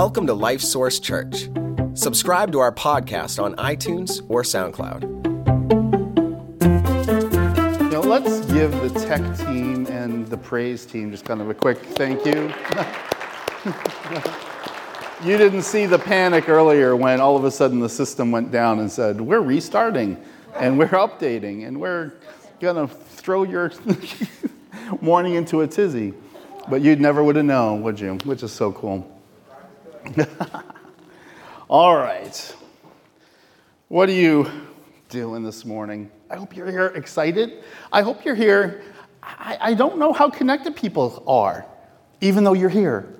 Welcome to Life Source Church. Subscribe to our podcast on iTunes or SoundCloud. Now, let's give the tech team and the praise team just kind of a quick thank you. you didn't see the panic earlier when all of a sudden the system went down and said, We're restarting and we're updating and we're going to throw your morning into a tizzy. But you never would have known, would you? Which is so cool. All right. What are you doing this morning? I hope you're here excited. I hope you're here. I, I don't know how connected people are, even though you're here.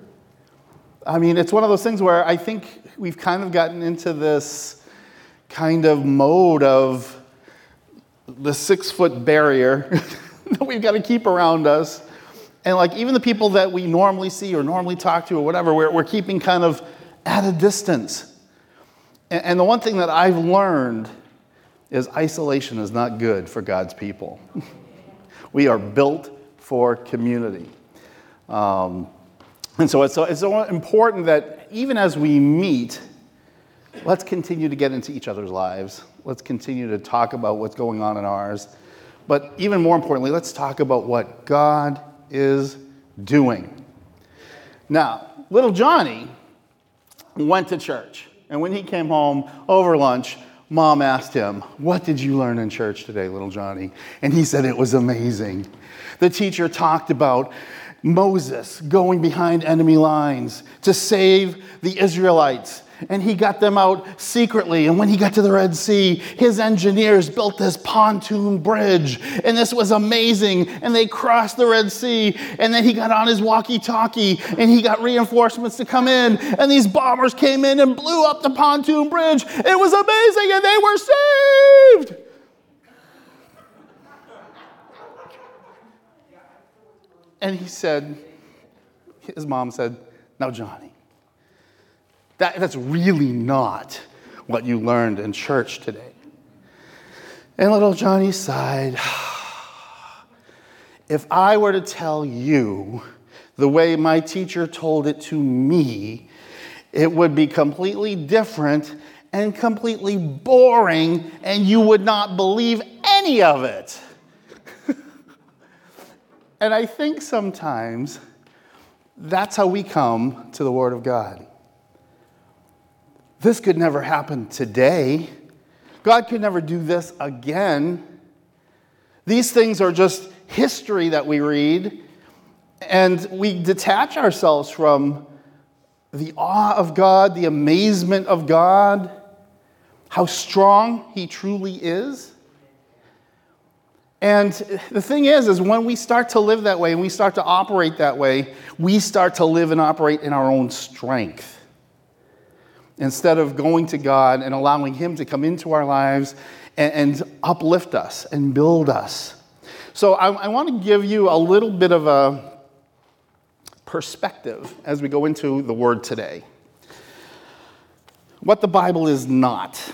I mean, it's one of those things where I think we've kind of gotten into this kind of mode of the six foot barrier that we've got to keep around us and like even the people that we normally see or normally talk to or whatever, we're, we're keeping kind of at a distance. And, and the one thing that I've learned is isolation is not good for God's people. we are built for community. Um, and so it's, so it's so important that even as we meet, let's continue to get into each other's lives. Let's continue to talk about what's going on in ours. But even more importantly, let's talk about what God is doing. Now, little Johnny went to church, and when he came home over lunch, mom asked him, What did you learn in church today, little Johnny? And he said it was amazing. The teacher talked about Moses going behind enemy lines to save the Israelites and he got them out secretly. And when he got to the Red Sea, his engineers built this pontoon bridge, and this was amazing. And they crossed the Red Sea, and then he got on his walkie talkie and he got reinforcements to come in. And these bombers came in and blew up the pontoon bridge. It was amazing, and they were saved. And he said, his mom said, Now, Johnny, that, that's really not what you learned in church today. And little Johnny sighed. If I were to tell you the way my teacher told it to me, it would be completely different and completely boring, and you would not believe any of it. and I think sometimes that's how we come to the Word of God. This could never happen today. God could never do this again. These things are just history that we read, and we detach ourselves from the awe of God, the amazement of God, how strong He truly is. And the thing is, is when we start to live that way and we start to operate that way, we start to live and operate in our own strength instead of going to God and allowing Him to come into our lives and, and uplift us and build us. So, I, I want to give you a little bit of a perspective as we go into the Word today. What the Bible is not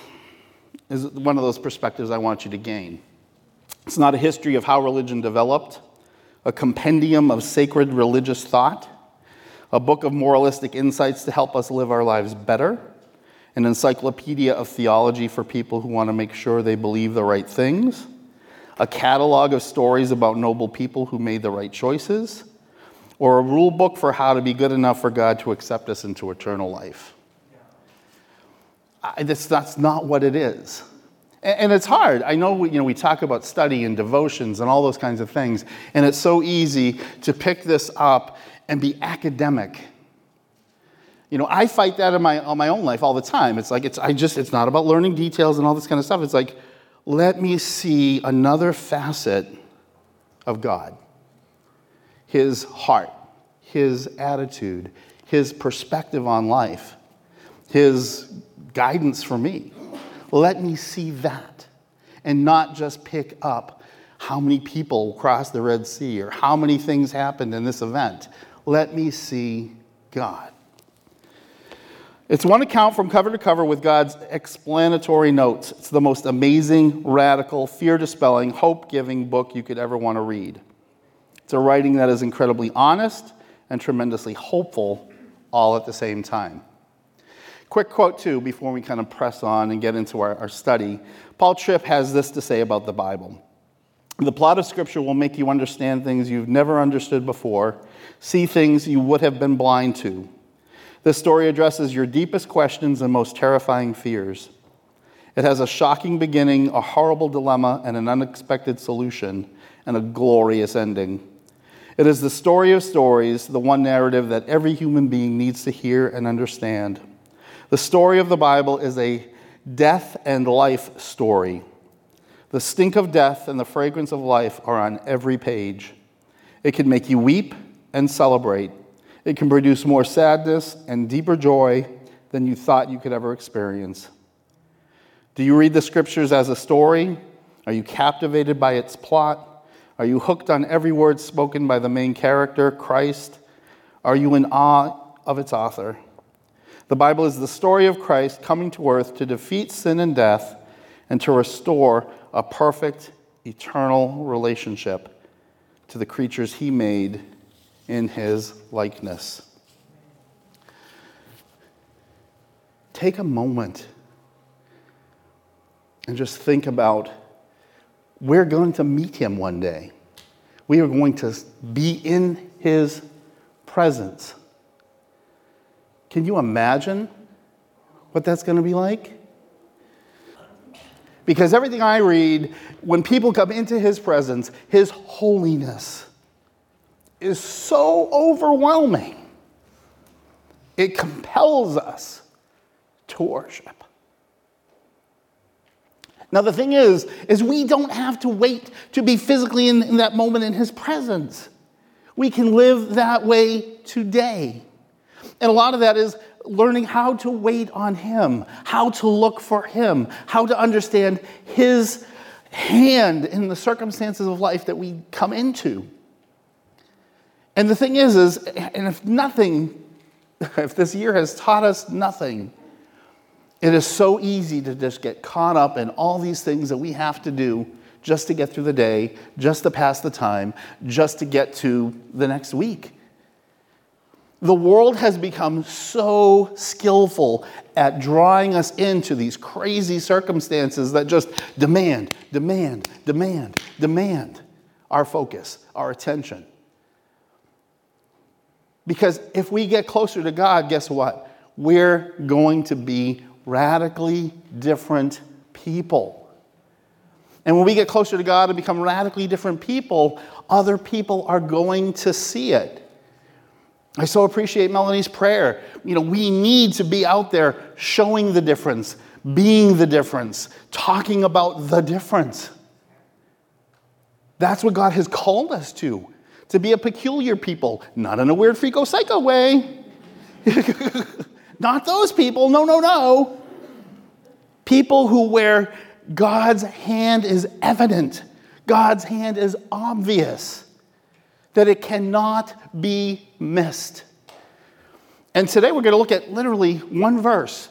is one of those perspectives I want you to gain. It's not a history of how religion developed, a compendium of sacred religious thought, a book of moralistic insights to help us live our lives better an encyclopedia of theology for people who want to make sure they believe the right things, a catalog of stories about noble people who made the right choices, or a rule book for how to be good enough for God to accept us into eternal life. I, that's, that's not what it is. And, and it's hard. I know we, you know we talk about study and devotions and all those kinds of things, and it's so easy to pick this up and be academic you know, I fight that in my, on my own life all the time. It's like, it's, I just, it's not about learning details and all this kind of stuff. It's like, let me see another facet of God His heart, His attitude, His perspective on life, His guidance for me. Let me see that and not just pick up how many people crossed the Red Sea or how many things happened in this event. Let me see God. It's one account from cover to cover with God's explanatory notes. It's the most amazing, radical, fear dispelling, hope giving book you could ever want to read. It's a writing that is incredibly honest and tremendously hopeful all at the same time. Quick quote, too, before we kind of press on and get into our, our study. Paul Tripp has this to say about the Bible The plot of Scripture will make you understand things you've never understood before, see things you would have been blind to. This story addresses your deepest questions and most terrifying fears. It has a shocking beginning, a horrible dilemma, and an unexpected solution, and a glorious ending. It is the story of stories, the one narrative that every human being needs to hear and understand. The story of the Bible is a death and life story. The stink of death and the fragrance of life are on every page. It can make you weep and celebrate. It can produce more sadness and deeper joy than you thought you could ever experience. Do you read the scriptures as a story? Are you captivated by its plot? Are you hooked on every word spoken by the main character, Christ? Are you in awe of its author? The Bible is the story of Christ coming to earth to defeat sin and death and to restore a perfect, eternal relationship to the creatures he made in his likeness. Take a moment and just think about we're going to meet him one day. We are going to be in his presence. Can you imagine what that's going to be like? Because everything I read, when people come into his presence, his holiness is so overwhelming. It compels us to worship. Now, the thing is, is we don't have to wait to be physically in, in that moment in his presence. We can live that way today. And a lot of that is learning how to wait on him, how to look for him, how to understand his hand in the circumstances of life that we come into. And the thing is, is, and if nothing, if this year has taught us nothing, it is so easy to just get caught up in all these things that we have to do just to get through the day, just to pass the time, just to get to the next week. The world has become so skillful at drawing us into these crazy circumstances that just demand, demand, demand, demand our focus, our attention. Because if we get closer to God, guess what? We're going to be radically different people. And when we get closer to God and become radically different people, other people are going to see it. I so appreciate Melanie's prayer. You know, we need to be out there showing the difference, being the difference, talking about the difference. That's what God has called us to, to be a peculiar people, not in a weird freako psycho way. Not those people. No, no, no. People who where God's hand is evident, God's hand is obvious, that it cannot be missed. And today we're going to look at literally one verse.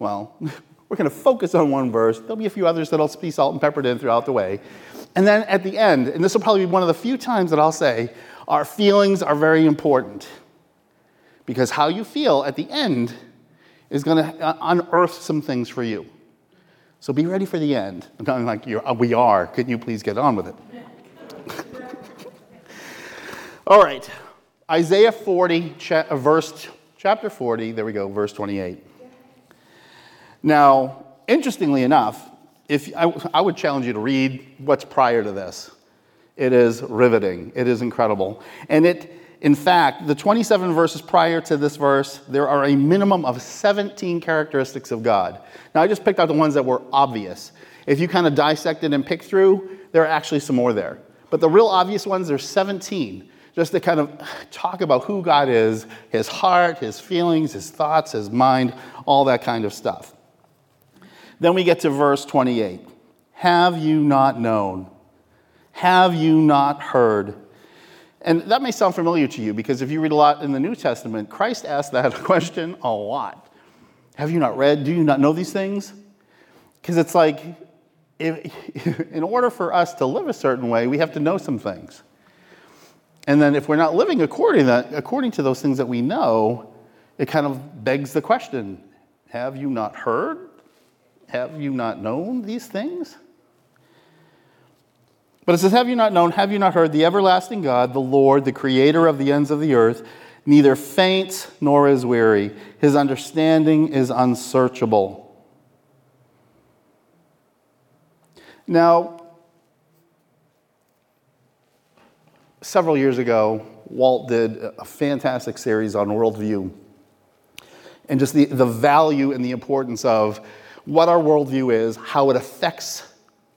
Well, we're going to focus on one verse. There'll be a few others that'll be salt and peppered in throughout the way. And then at the end, and this will probably be one of the few times that I'll say, our feelings are very important. Because how you feel at the end is going to uh, unearth some things for you. So be ready for the end. I'm like, uh, we are. Could you please get on with it? All right. Isaiah 40, cha- uh, verse, chapter 40, there we go, verse 28. Now, interestingly enough, if I, I would challenge you to read what's prior to this. It is riveting. It is incredible. And it, in fact, the 27 verses prior to this verse, there are a minimum of 17 characteristics of God. Now, I just picked out the ones that were obvious. If you kind of dissected and picked through, there are actually some more there. But the real obvious ones, there's 17, just to kind of talk about who God is, his heart, his feelings, his thoughts, his mind, all that kind of stuff. Then we get to verse 28. Have you not known? Have you not heard? And that may sound familiar to you because if you read a lot in the New Testament, Christ asked that question a lot. Have you not read? Do you not know these things? Because it's like, if, in order for us to live a certain way, we have to know some things. And then if we're not living according to, that, according to those things that we know, it kind of begs the question Have you not heard? Have you not known these things? But it says, Have you not known, have you not heard the everlasting God, the Lord, the creator of the ends of the earth, neither faints nor is weary? His understanding is unsearchable. Now, several years ago, Walt did a fantastic series on worldview and just the, the value and the importance of what our worldview is, how it affects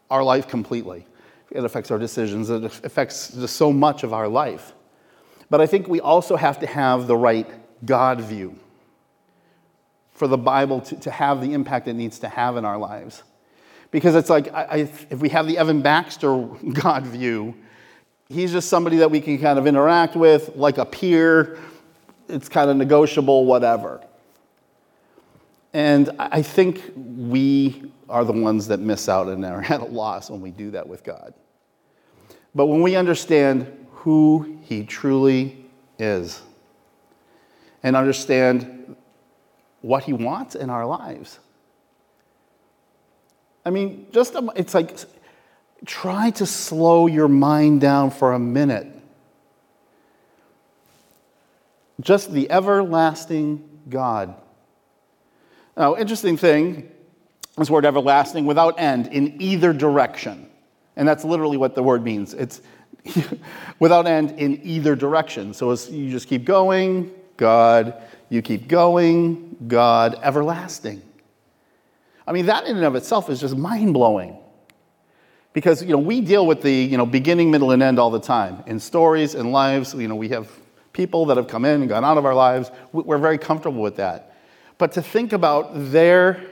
our life completely. It affects our decisions, it affects just so much of our life. But I think we also have to have the right God view for the Bible to, to have the impact it needs to have in our lives. Because it's like, I, I, if we have the Evan Baxter God view, he's just somebody that we can kind of interact with, like a peer. It's kind of negotiable, whatever. And I think we are the ones that miss out and are at a loss when we do that with God. But when we understand who He truly is and understand what He wants in our lives, I mean, just um, it's like try to slow your mind down for a minute. Just the everlasting God now, interesting thing, this word everlasting, without end, in either direction. And that's literally what the word means. It's without end in either direction. So you just keep going, God, you keep going, God, everlasting. I mean, that in and of itself is just mind blowing. Because, you know, we deal with the, you know, beginning, middle, and end all the time. In stories and lives, you know, we have people that have come in and gone out of our lives. We're very comfortable with that but to think about there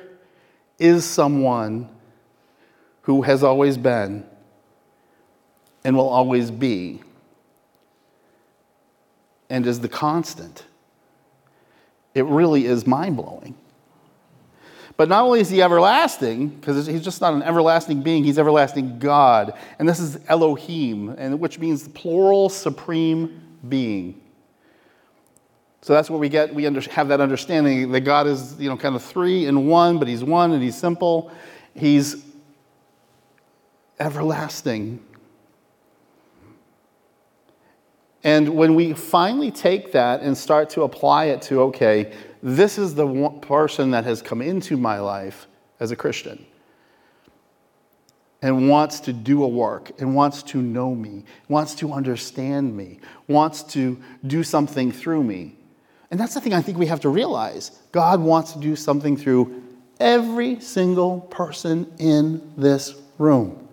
is someone who has always been and will always be and is the constant. It really is mind blowing. But not only is he everlasting, because he's just not an everlasting being, he's everlasting God. And this is Elohim, and which means plural supreme being. So that's where we get, we under, have that understanding that God is, you know, kind of three in one, but He's one and He's simple. He's everlasting. And when we finally take that and start to apply it to, okay, this is the one person that has come into my life as a Christian and wants to do a work and wants to know me, wants to understand me, wants to do something through me. And that's the thing I think we have to realize. God wants to do something through every single person in this room.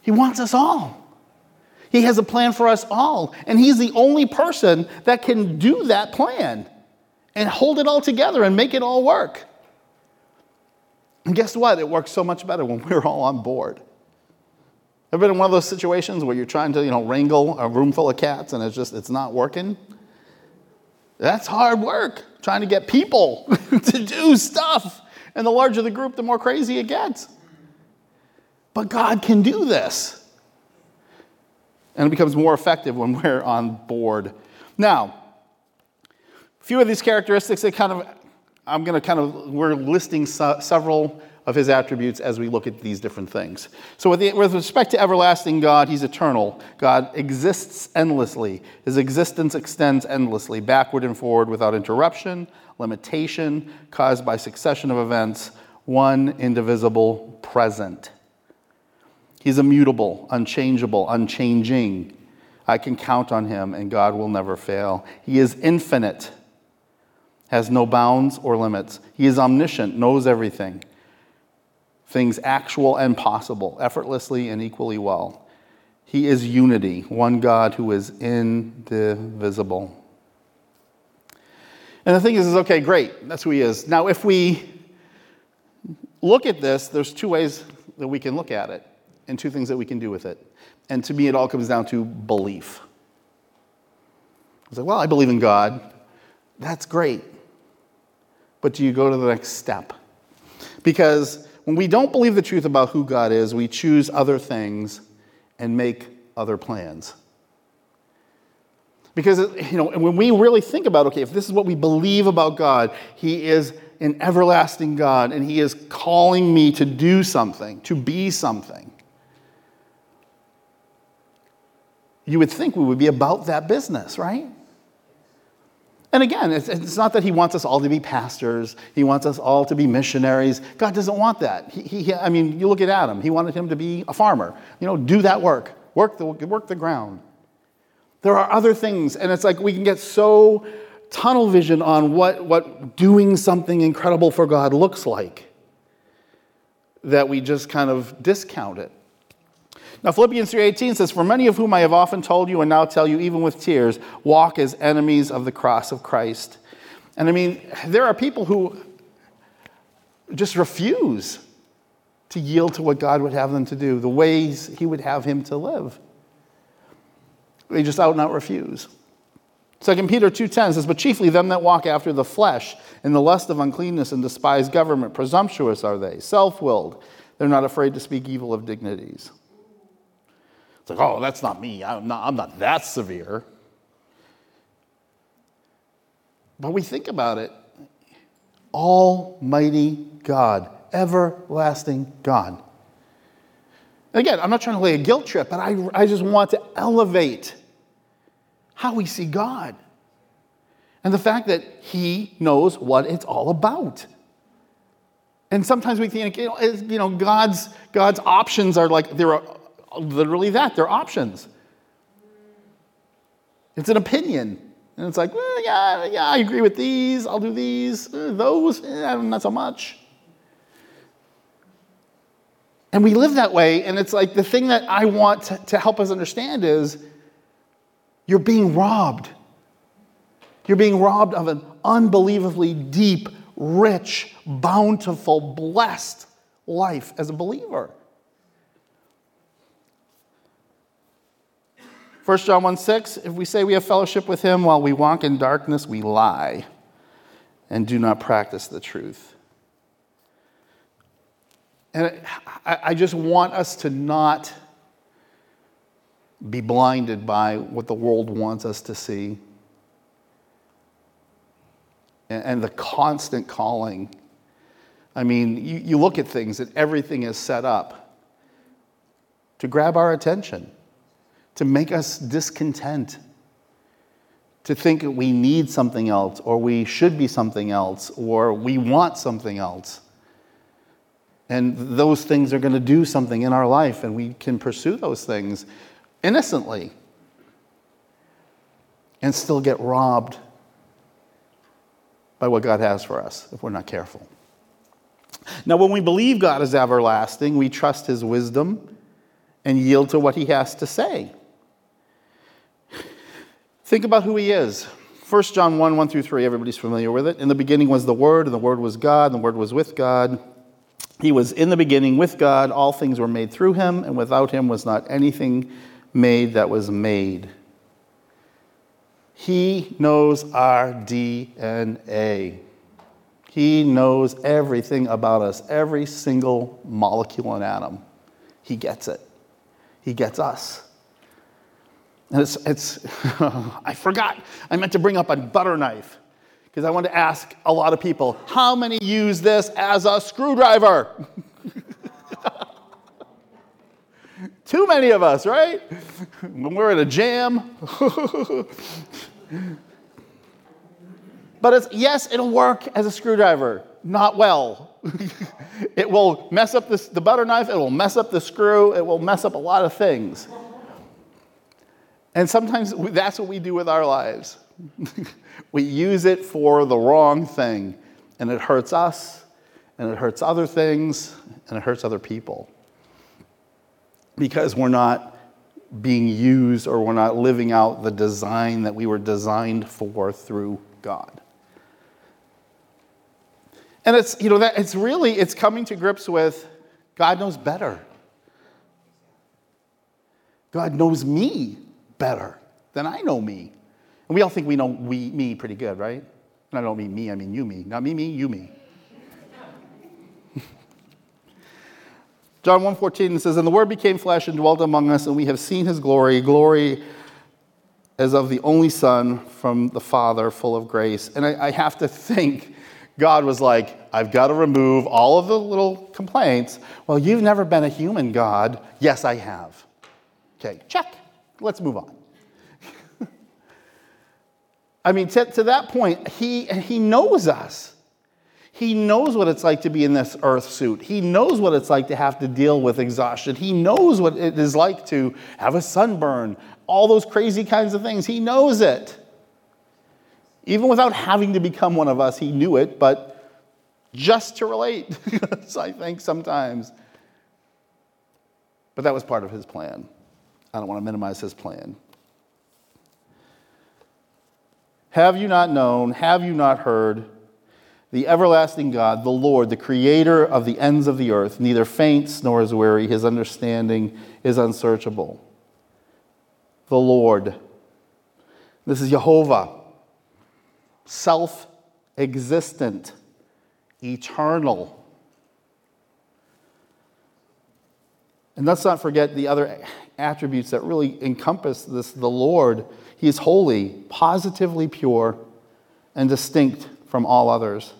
He wants us all. He has a plan for us all. And He's the only person that can do that plan and hold it all together and make it all work. And guess what? It works so much better when we're all on board. Ever been in one of those situations where you're trying to, you know, wrangle a room full of cats and it's just it's not working? That's hard work, trying to get people to do stuff. And the larger the group, the more crazy it gets. But God can do this. And it becomes more effective when we're on board. Now, a few of these characteristics that kind of, I'm going to kind of, we're listing several of his attributes as we look at these different things. So, with, the, with, respect to everlasting God, he's eternal. God exists endlessly. His existence extends endlessly, backward and forward, without interruption, limitation, caused by succession of events, one indivisible present. He's immutable, unchangeable, unchanging. I can count on him, and God will never fail. He is infinite, has no bounds or limits. He is omniscient, knows everything things actual and possible, effortlessly and equally well. He is unity, one God who is indivisible. And the thing is, is okay, great, that's who he is. Now, if we look at this, there's two ways that we can look at it, and two things that we can do with it. And to me, it all comes down to belief. I like, well, I believe in God. That's great. But do you go to the next step? Because when we don't believe the truth about who God is, we choose other things and make other plans. Because, you know, when we really think about, okay, if this is what we believe about God, He is an everlasting God and He is calling me to do something, to be something. You would think we would be about that business, right? And again, it's, it's, not that he wants us all to be pastors. He wants us all to be missionaries. God doesn't want that. He, he, I mean, you look at Adam. He wanted him to be a farmer. You know, do that work. Work the, work the ground. There are other things, and it's like we can get so tunnel vision on what, what doing something incredible for God looks like that we just kind of discount it. Now Philippians 3:18 says, "For many of whom I have often told you and now tell you even with tears, walk as enemies of the cross of Christ." And I mean, there are people who just refuse to yield to what God would have them to do, the ways he would have him to live. They just out and out refuse. 2 Peter 2.10 says, But chiefly them that walk after the flesh, in the lust of uncleanness and despise government, presumptuous are they, self-willed. They're not afraid to speak evil of dignities. It's like, oh, that's not me. I'm not, I'm not that severe. But we think about it Almighty God, everlasting God. again, I'm not trying to lay a guilt trip, but I, I just want to elevate how we see God. And the fact that He knows what it's all about. And sometimes we think, you know, God's, God's options are like, they're literally that, they're options. It's an opinion. And it's like, well, yeah, yeah, I agree with these, I'll do these, uh, those, eh, not so much. And we live that way, and it's like the thing that I want to, to help us understand is you're being robbed. You're being robbed of an unbelievably deep, rich, bountiful, blessed life as a believer. 1 John 1 6, if we say we have fellowship with him while we walk in darkness, we lie and do not practice the truth. And I just want us to not be blinded by what the world wants us to see. And the constant calling. I mean, you, you look at things and everything is set up to grab our attention, to make us discontent, to think we need something else, or we should be something else, or we want something else. And those things are going to do something in our life, and we can pursue those things innocently and still get robbed by what God has for us if we're not careful. Now, when we believe God is everlasting, we trust his wisdom and yield to what he has to say. Think about who he is. 1 John 1 1 through 3, everybody's familiar with it. In the beginning was the Word, and the Word was God, and the Word was with God. He was in the beginning with God. All things were made through him, and without him was not anything made that was made. He knows our DNA. He knows everything about us, every single molecule and atom. He gets it. He gets us. It's, it's I forgot, I meant to bring up a butter knife because I want to ask a lot of people how many use this as a screwdriver? Too many of us, right? When we're in a jam. but it's, yes, it'll work as a screwdriver, not well. it will mess up this, the butter knife, it will mess up the screw, it will mess up a lot of things. And sometimes that's what we do with our lives. we use it for the wrong thing, and it hurts us, and it hurts other things, and it hurts other people because we're not being used or we're not living out the design that we were designed for through God. And it's, you know, that it's really, it's coming to grips with God knows better. God knows me better than I know me. And we all think we know we, me pretty good, right? And I don't mean me, I mean you, me. Not me, me, you, me. John 1.14 says, And the Word became flesh and dwelt among us, and we have seen his glory, glory as of the only Son from the Father, full of grace. And I, I have to think God was like, I've got to remove all of the little complaints. Well, you've never been a human, God. Yes, I have. Okay, check. Let's move on. I mean, to, to that point, he, he knows us. He knows what it's like to be in this earth suit. He knows what it's like to have to deal with exhaustion. He knows what it is like to have a sunburn, all those crazy kinds of things. He knows it. Even without having to become one of us, he knew it, but just to relate, I think sometimes. But that was part of his plan. I don't want to minimize his plan. Have you not known? Have you not heard? The everlasting God, the Lord, the creator of the ends of the earth, neither faints nor is weary. His understanding is unsearchable. The Lord. This is Jehovah, self existent, eternal. And let's not forget the other attributes that really encompass this the Lord. He is holy, positively pure, and distinct from all others.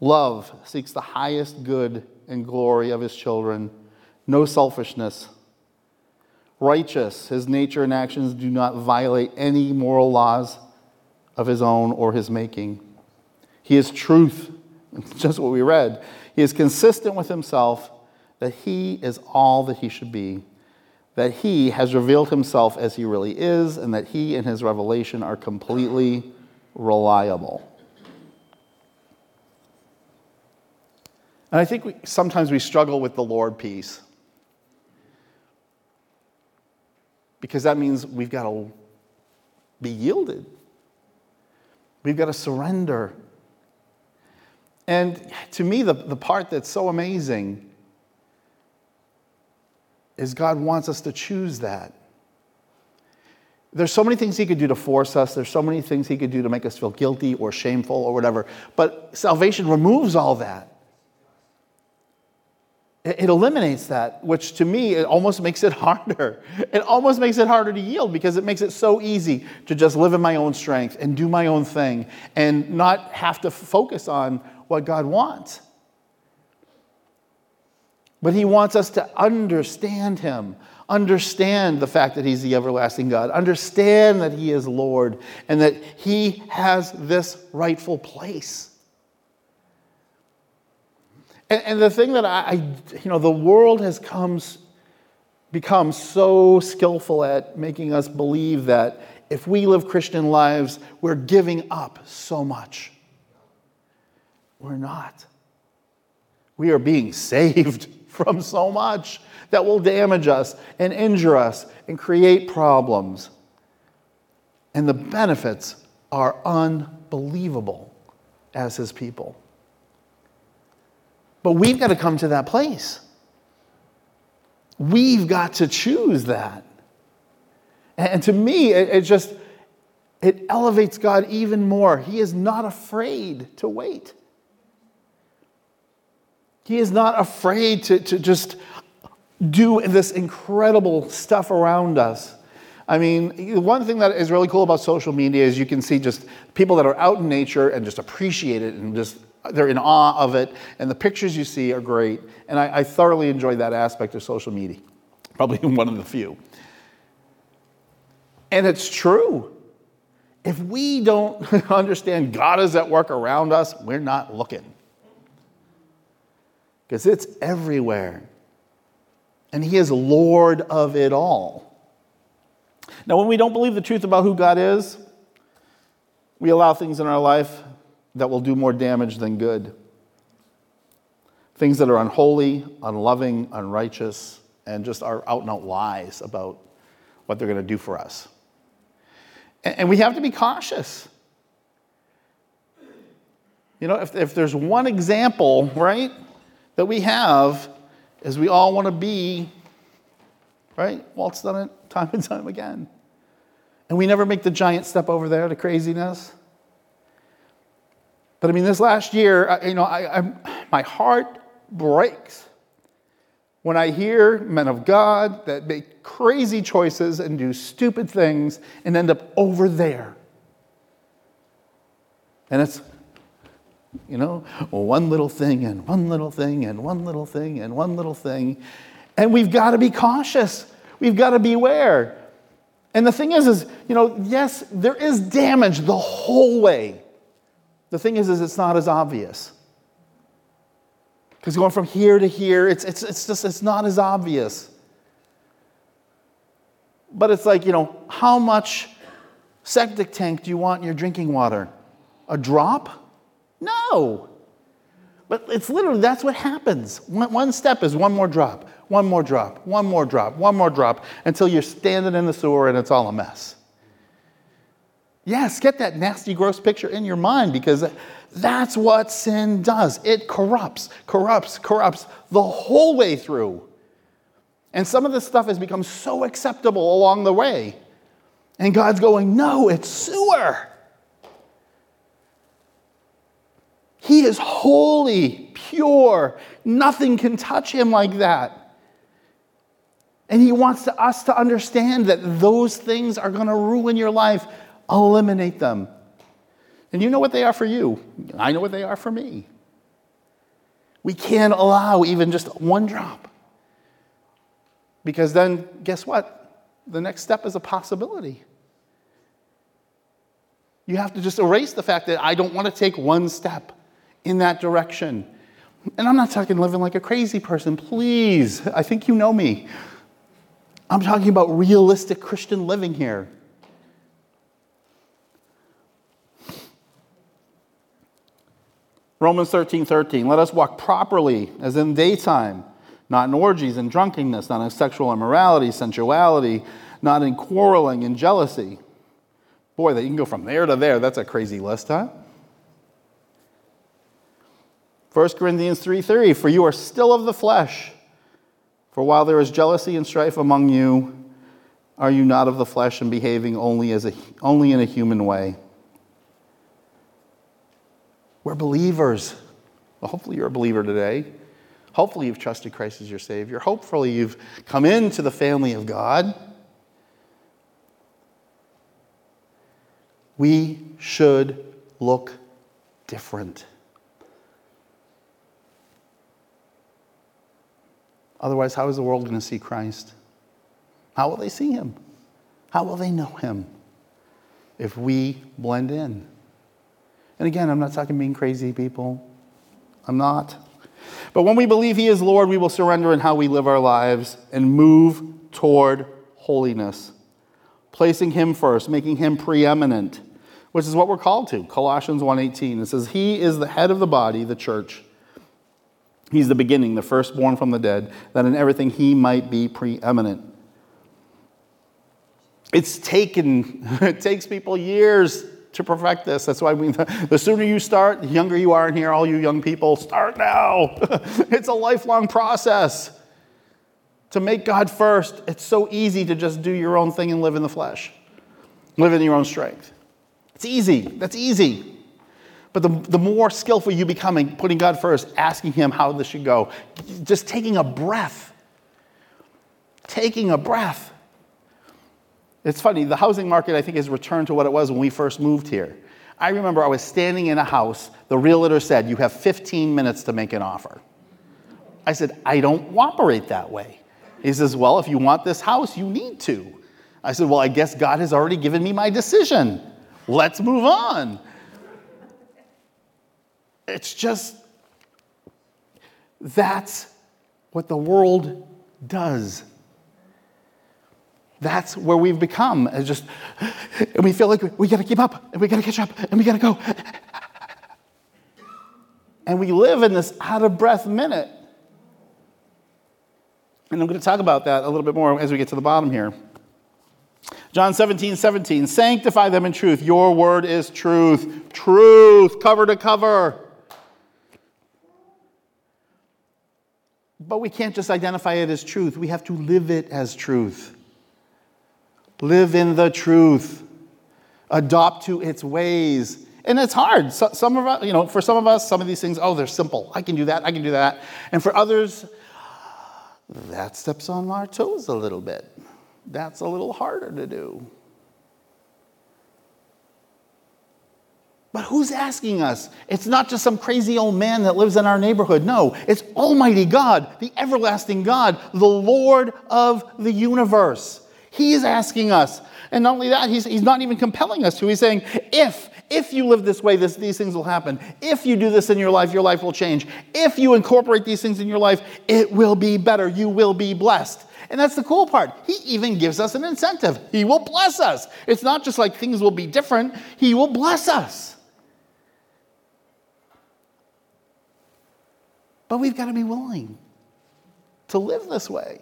Love seeks the highest good and glory of his children, no selfishness. Righteous, his nature and actions do not violate any moral laws of his own or his making. He is truth, just what we read. He is consistent with himself that he is all that he should be that he has revealed himself as he really is, and that he and his revelation are completely reliable. And I think we, sometimes we struggle with the Lord piece because that means we've got to be yielded, we've got to surrender. And to me, the, the part that's so amazing is God wants us to choose that. There's so many things He could do to force us, there's so many things He could do to make us feel guilty or shameful or whatever, but salvation removes all that. It eliminates that, which to me, it almost makes it harder. It almost makes it harder to yield because it makes it so easy to just live in my own strength and do my own thing and not have to focus on what God wants. But he wants us to understand him, understand the fact that he's the everlasting God, understand that he is Lord, and that he has this rightful place. And, and the thing that I, I, you know, the world has come, become so skillful at making us believe that if we live Christian lives, we're giving up so much. We're not. We are being saved from so much that will damage us and injure us and create problems. And the benefits are unbelievable as his people. But we've got to come to that place. We've got to choose that. And to me, it, just it elevates God even more. He is not afraid to wait. He is not afraid to, to just do this incredible stuff around us. I mean, one thing that is really cool about social media is you can see just people that are out in nature and just appreciate it and just they're in awe of it. And the pictures you see are great. And I, I thoroughly enjoy that aspect of social media, probably one of the few. And it's true. If we don't understand God is at work around us, we're not looking because it's everywhere. And He is Lord of it all. Now, when we don't believe the truth about who God is, we allow things in our life that will do more damage than good. Things that are unholy, unloving, unrighteous, and just are out and out lies about what they're going to do for us. And we have to be cautious. You know, if, if there's one example, right, that we have is we all want to be, right? Walt's done it time and time again. And we never make the giant step over there to craziness. But I mean, this last year, you know, I, I, my heart breaks when I hear men of God that make crazy choices and do stupid things and end up over there. And it's, you know, one little thing and one little thing and one little thing and one little thing. And we've got to be cautious. We've got to beware. And the thing is, is, you know, yes, there is damage the whole way. The thing is, is it's not as obvious. Because going from here to here, it's, it's, it's just, it's not as obvious. But it's like, you know, how much septic tank do you want in your drinking water? A drop? No. But it's literally, that's what happens. One, one step is one more drop, one more drop, one more drop, one more drop, until you're standing in the sewer and it's all a mess. Yes, get that nasty, gross picture in your mind because that's what sin does. It corrupts, corrupts, corrupts the whole way through. And some of this stuff has become so acceptable along the way. And God's going, no, it's sewer. He is holy, pure. Nothing can touch him like that. And he wants to, us to understand that those things are going to ruin your life. Eliminate them. And you know what they are for you. I know what they are for me. We can't allow even just one drop. Because then, guess what? The next step is a possibility. You have to just erase the fact that I don't want to take one step in that direction. And I'm not talking living like a crazy person, please. I think you know me. I'm talking about realistic Christian living here. Romans 13 13. Let us walk properly as in daytime, not in orgies and drunkenness, not in sexual immorality, sensuality, not in quarreling and jealousy. Boy, that you can go from there to there. That's a crazy list, huh? 1 Corinthians 3:30 For you are still of the flesh. For while there is jealousy and strife among you, are you not of the flesh and behaving only as a, only in a human way? We're believers. Well, hopefully, you're a believer today. Hopefully, you've trusted Christ as your Savior. Hopefully, you've come into the family of God. We should look different. Otherwise, how is the world going to see Christ? How will they see him? How will they know him if we blend in? And again, I'm not talking being crazy people. I'm not. But when we believe He is Lord, we will surrender in how we live our lives and move toward holiness, placing Him first, making Him preeminent, which is what we're called to. Colossians 1:18. It says, He is the head of the body, the church. He's the beginning, the firstborn from the dead, that in everything he might be preeminent. It's taken, it takes people years to perfect this. That's why we, the sooner you start, the younger you are in here, all you young people, start now. it's a lifelong process. To make God first, it's so easy to just do your own thing and live in the flesh, live in your own strength. It's easy. That's easy. But the, the more skillful you become in putting God first, asking Him how this should go, just taking a breath, taking a breath it's funny, the housing market, I think, has returned to what it was when we first moved here. I remember I was standing in a house, the realtor said, You have 15 minutes to make an offer. I said, I don't operate that way. He says, Well, if you want this house, you need to. I said, Well, I guess God has already given me my decision. Let's move on. It's just, that's what the world does. That's where we've become. It's just, and we feel like we got to keep up and we got to catch up and we got to go. And we live in this out of breath minute. And I'm going to talk about that a little bit more as we get to the bottom here. John 17, 17. Sanctify them in truth. Your word is truth. Truth, cover to cover. But we can't just identify it as truth, we have to live it as truth. Live in the truth. Adopt to its ways. And it's hard. So, some of us, you know, for some of us, some of these things, oh, they're simple. I can do that. I can do that. And for others, that steps on our toes a little bit. That's a little harder to do. But who's asking us? It's not just some crazy old man that lives in our neighborhood. No, it's Almighty God, the everlasting God, the Lord of the universe. He is asking us. And not only that, he's, he's not even compelling us to. He's saying, if, if you live this way, this, these things will happen. If you do this in your life, your life will change. If you incorporate these things in your life, it will be better. You will be blessed. And that's the cool part. He even gives us an incentive. He will bless us. It's not just like things will be different, He will bless us. But we've got to be willing to live this way.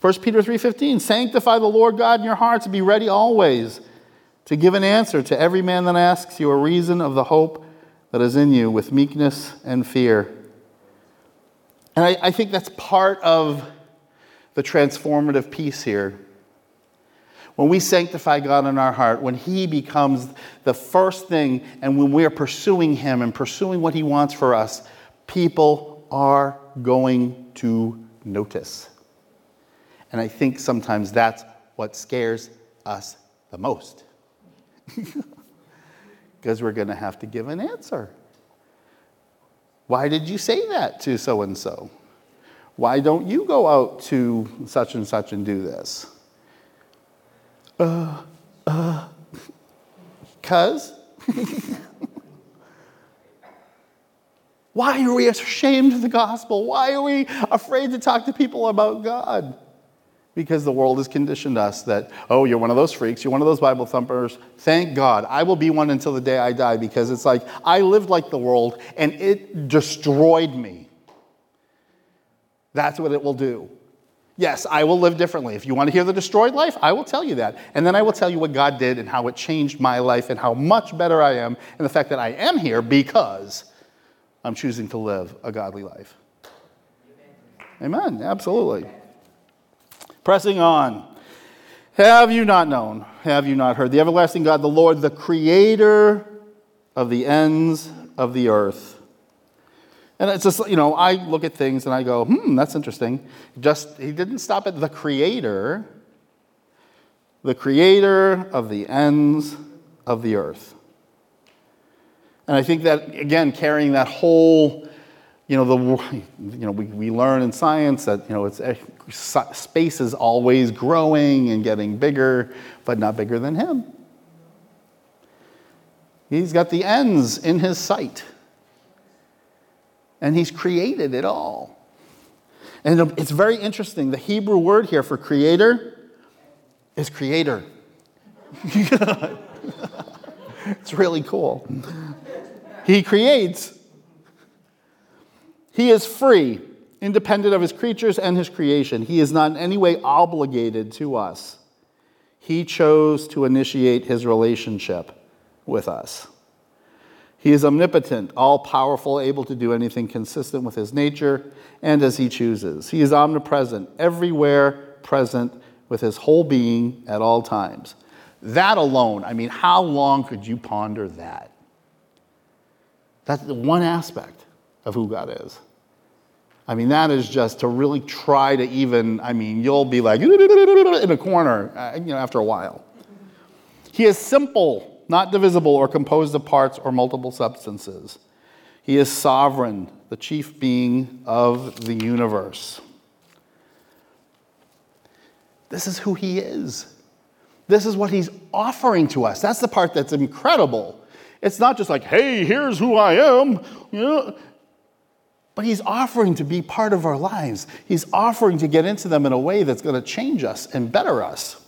1 Peter 3:15 Sanctify the Lord God in your hearts and be ready always to give an answer to every man that asks you a reason of the hope that is in you with meekness and fear. And I, I think that's part of the transformative piece here. When we sanctify God in our heart, when He becomes the first thing, and when we're pursuing Him and pursuing what He wants for us, people are going to notice. And I think sometimes that's what scares us the most. Because we're going to have to give an answer. Why did you say that to so and so? Why don't you go out to such and such and do this? Uh, uh, cuz? Why are we ashamed of the gospel? Why are we afraid to talk to people about God? Because the world has conditioned us that, oh, you're one of those freaks, you're one of those Bible thumpers. Thank God. I will be one until the day I die because it's like I lived like the world and it destroyed me. That's what it will do. Yes, I will live differently. If you want to hear the destroyed life, I will tell you that. And then I will tell you what God did and how it changed my life and how much better I am and the fact that I am here because I'm choosing to live a godly life. Amen. Absolutely. Pressing on. Have you not known? Have you not heard? The everlasting God, the Lord, the creator of the ends of the earth and it's just, you know, I look at things and I go, hmm, that's interesting. Just, he didn't stop at the creator, the creator of the ends of the earth. And I think that, again, carrying that whole, you know, the, you know we, we learn in science that, you know, it's, eh, space is always growing and getting bigger, but not bigger than him. He's got the ends in his sight and He's created it all. And it's very interesting. The Hebrew word here for creator is creator. it's really cool. He creates, He is free, independent of His creatures and His creation. He is not in any way obligated to us. He chose to initiate His relationship with us. He is omnipotent, all powerful, able to do anything consistent with his nature and as he chooses. He is omnipresent, everywhere present with his whole being at all times. That alone, I mean, how long could you ponder that? That's the one aspect of who God is. I mean, that is just to really try to even, I mean, you'll be like in a corner, uh, you know, after a while. He is simple not divisible or composed of parts or multiple substances. He is sovereign, the chief being of the universe. This is who he is. This is what he's offering to us. That's the part that's incredible. It's not just like, hey, here's who I am. You know? But he's offering to be part of our lives. He's offering to get into them in a way that's going to change us and better us.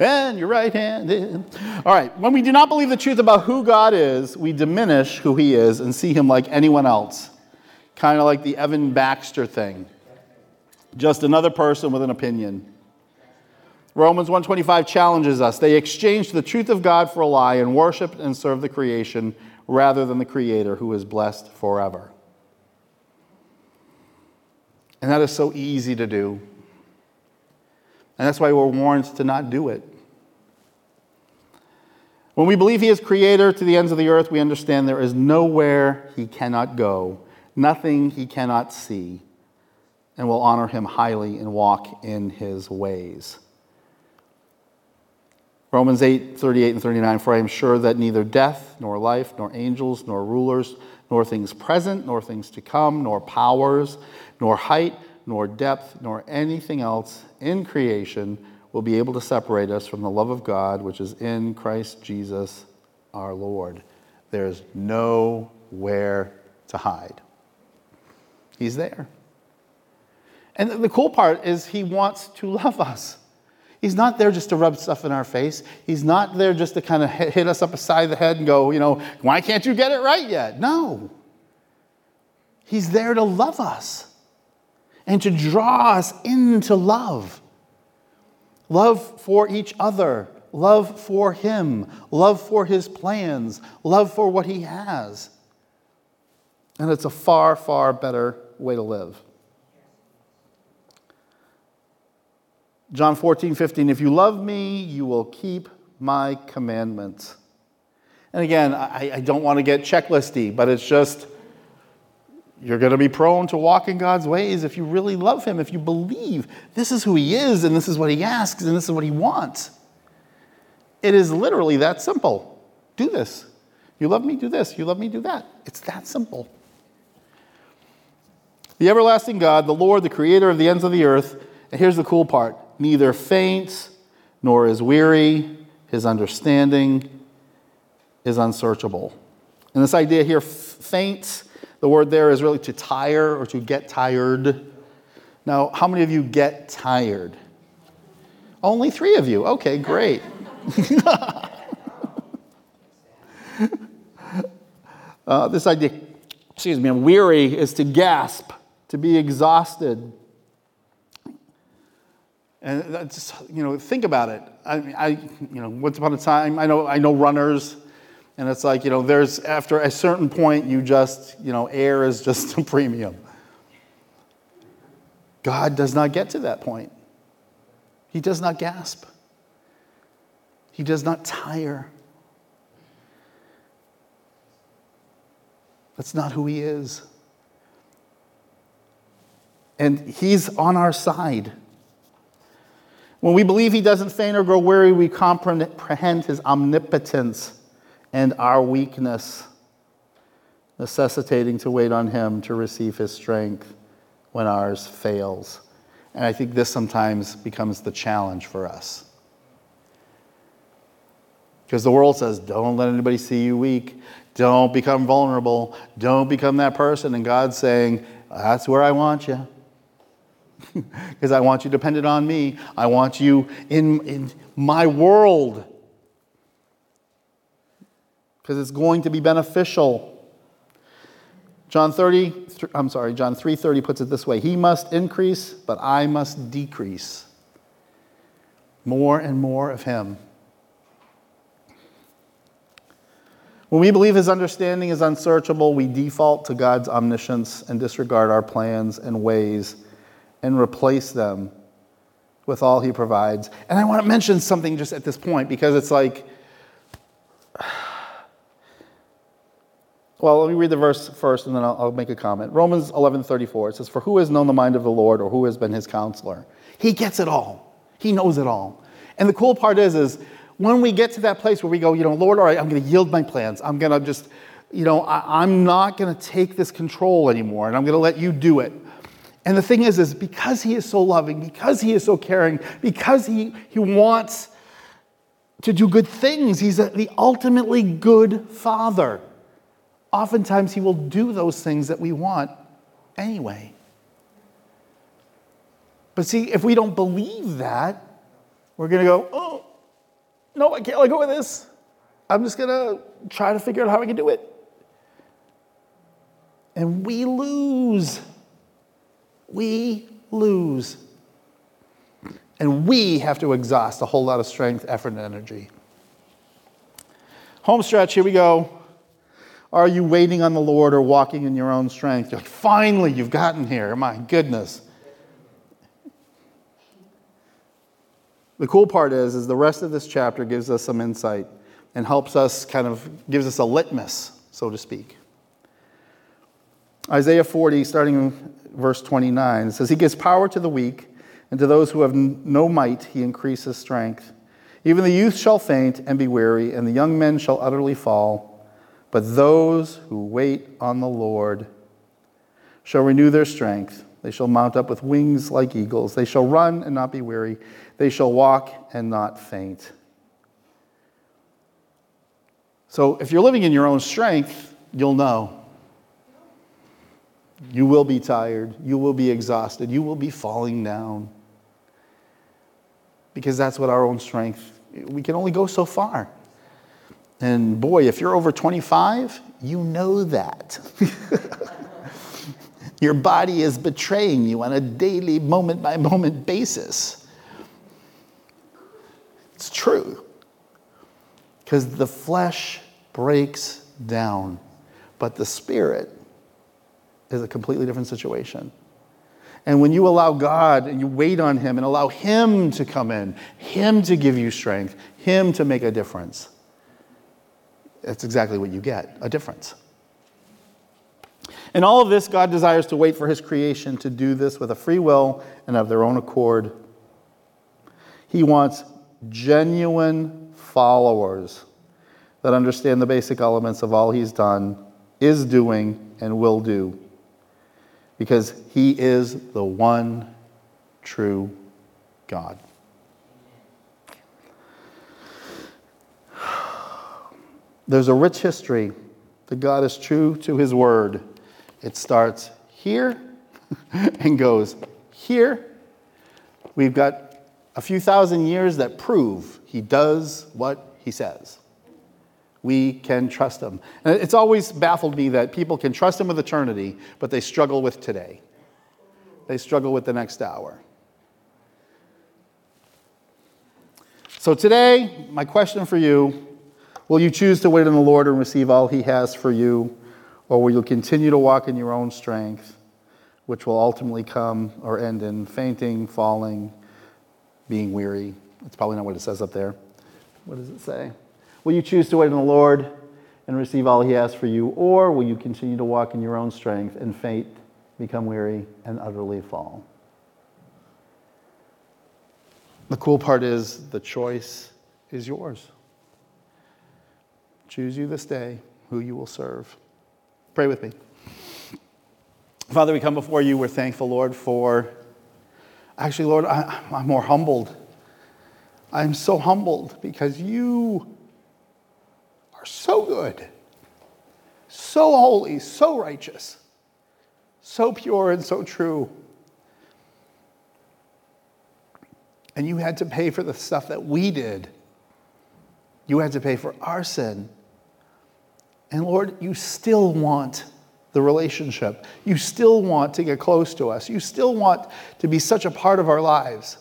And your right hand. All right, when we do not believe the truth about who God is, we diminish who he is and see him like anyone else. Kind of like the Evan Baxter thing. Just another person with an opinion. Romans 125 challenges us. They exchanged the truth of God for a lie and worshiped and served the creation rather than the creator who is blessed forever. And that is so easy to do. And that's why we're warned to not do it. When we believe he is creator to the ends of the earth, we understand there is nowhere he cannot go, nothing he cannot see, and will honor him highly and walk in his ways. Romans 8, 38 and 39, for I am sure that neither death, nor life, nor angels, nor rulers, nor things present, nor things to come, nor powers, nor height, nor depth, nor anything else in creation will be able to separate us from the love of God which is in Christ Jesus our Lord. There's nowhere to hide. He's there. And the cool part is he wants to love us. He's not there just to rub stuff in our face. He's not there just to kind of hit us up beside the head and go, you know, why can't you get it right yet? No. He's there to love us and to draw us into love love for each other, love for Him, love for His plans, love for what He has. And it's a far, far better way to live. John 14, 15, if you love me, you will keep my commandments. And again, I, I don't want to get checklisty, but it's just you're going to be prone to walk in God's ways if you really love Him, if you believe this is who He is and this is what He asks and this is what He wants. It is literally that simple. Do this. You love me, do this. You love me, do that. It's that simple. The everlasting God, the Lord, the creator of the ends of the earth, and here's the cool part neither faints nor is weary, his understanding is unsearchable. And this idea here, faints, the word there is really to tire or to get tired. Now, how many of you get tired? Only three of you. Okay, great. uh, this idea, excuse me, I'm weary is to gasp, to be exhausted. And that's, you know, think about it. I, mean I, you know, once upon a time, I know, I know runners and it's like, you know, there's after a certain point, you just, you know, air is just a premium. God does not get to that point. He does not gasp. He does not tire. That's not who He is. And He's on our side. When we believe He doesn't faint or grow weary, we comprehend His omnipotence and our weakness, necessitating to wait on Him to receive His strength when ours fails. And I think this sometimes becomes the challenge for us. Because the world says, don't let anybody see you weak. Don't become vulnerable. Don't become that person. And God's saying, that's where I want you. Because I want you dependent on me. I want you in, in my world because it's going to be beneficial. John 30, I'm sorry, John 3:30 puts it this way. He must increase, but I must decrease. More and more of him. When we believe his understanding is unsearchable, we default to God's omniscience and disregard our plans and ways and replace them with all he provides. And I want to mention something just at this point because it's like Well, let me read the verse first and then I'll, I'll make a comment. Romans 11 34, it says, For who has known the mind of the Lord or who has been his counselor? He gets it all, he knows it all. And the cool part is, is when we get to that place where we go, you know, Lord, all right, I'm going to yield my plans. I'm going to just, you know, I, I'm not going to take this control anymore and I'm going to let you do it. And the thing is, is because he is so loving, because he is so caring, because he, he wants to do good things, he's a, the ultimately good father oftentimes He will do those things that we want anyway. But see, if we don't believe that, we're going to go, oh, no, I can't let go of this. I'm just going to try to figure out how I can do it. And we lose. We lose. And we have to exhaust a whole lot of strength, effort, and energy. Home stretch, here we go. Are you waiting on the Lord or walking in your own strength? Like, finally, you've gotten here. My goodness. The cool part is, is the rest of this chapter gives us some insight and helps us kind of gives us a litmus, so to speak. Isaiah 40, starting in verse 29, says, He gives power to the weak, and to those who have no might, He increases strength. Even the youth shall faint and be weary, and the young men shall utterly fall. But those who wait on the Lord shall renew their strength. They shall mount up with wings like eagles. They shall run and not be weary. They shall walk and not faint. So, if you're living in your own strength, you'll know. You will be tired. You will be exhausted. You will be falling down. Because that's what our own strength we can only go so far. And boy, if you're over 25, you know that. Your body is betraying you on a daily, moment by moment basis. It's true. Because the flesh breaks down, but the spirit is a completely different situation. And when you allow God and you wait on Him and allow Him to come in, Him to give you strength, Him to make a difference, that's exactly what you get a difference. In all of this, God desires to wait for His creation to do this with a free will and of their own accord. He wants genuine followers that understand the basic elements of all He's done, is doing, and will do because he is the one true God. There's a rich history that God is true to his word. It starts here and goes here. We've got a few thousand years that prove he does what he says we can trust him. And it's always baffled me that people can trust him with eternity, but they struggle with today. They struggle with the next hour. So today, my question for you will you choose to wait on the Lord and receive all he has for you, or will you continue to walk in your own strength, which will ultimately come or end in fainting, falling, being weary? That's probably not what it says up there. What does it say? Will you choose to wait on the Lord and receive all he has for you, or will you continue to walk in your own strength and faint, become weary, and utterly fall? The cool part is the choice is yours. Choose you this day who you will serve. Pray with me. Father, we come before you. We're thankful, Lord, for. Actually, Lord, I, am more humbled. I'm so humbled because you are so good, so holy, so righteous, so pure and so true. And you had to pay for the stuff that we did. You had to pay for our sin. And Lord, you still want the relationship. You still want to get close to us. You still want to be such a part of our lives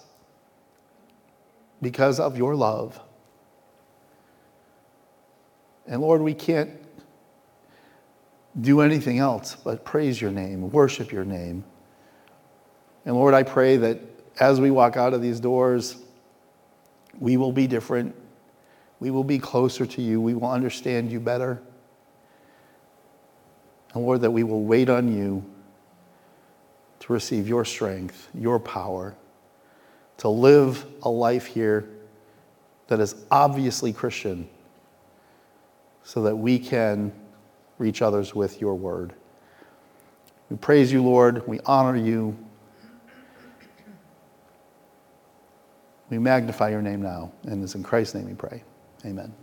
because of your love. And Lord, we can't do anything else but praise your name, worship your name. And Lord, I pray that as we walk out of these doors, we will be different. We will be closer to you. We will understand you better. And Lord, that we will wait on you to receive your strength, your power, to live a life here that is obviously Christian so that we can reach others with your word. We praise you, Lord. We honor you. We magnify your name now. And it's in Christ's name we pray. Amen.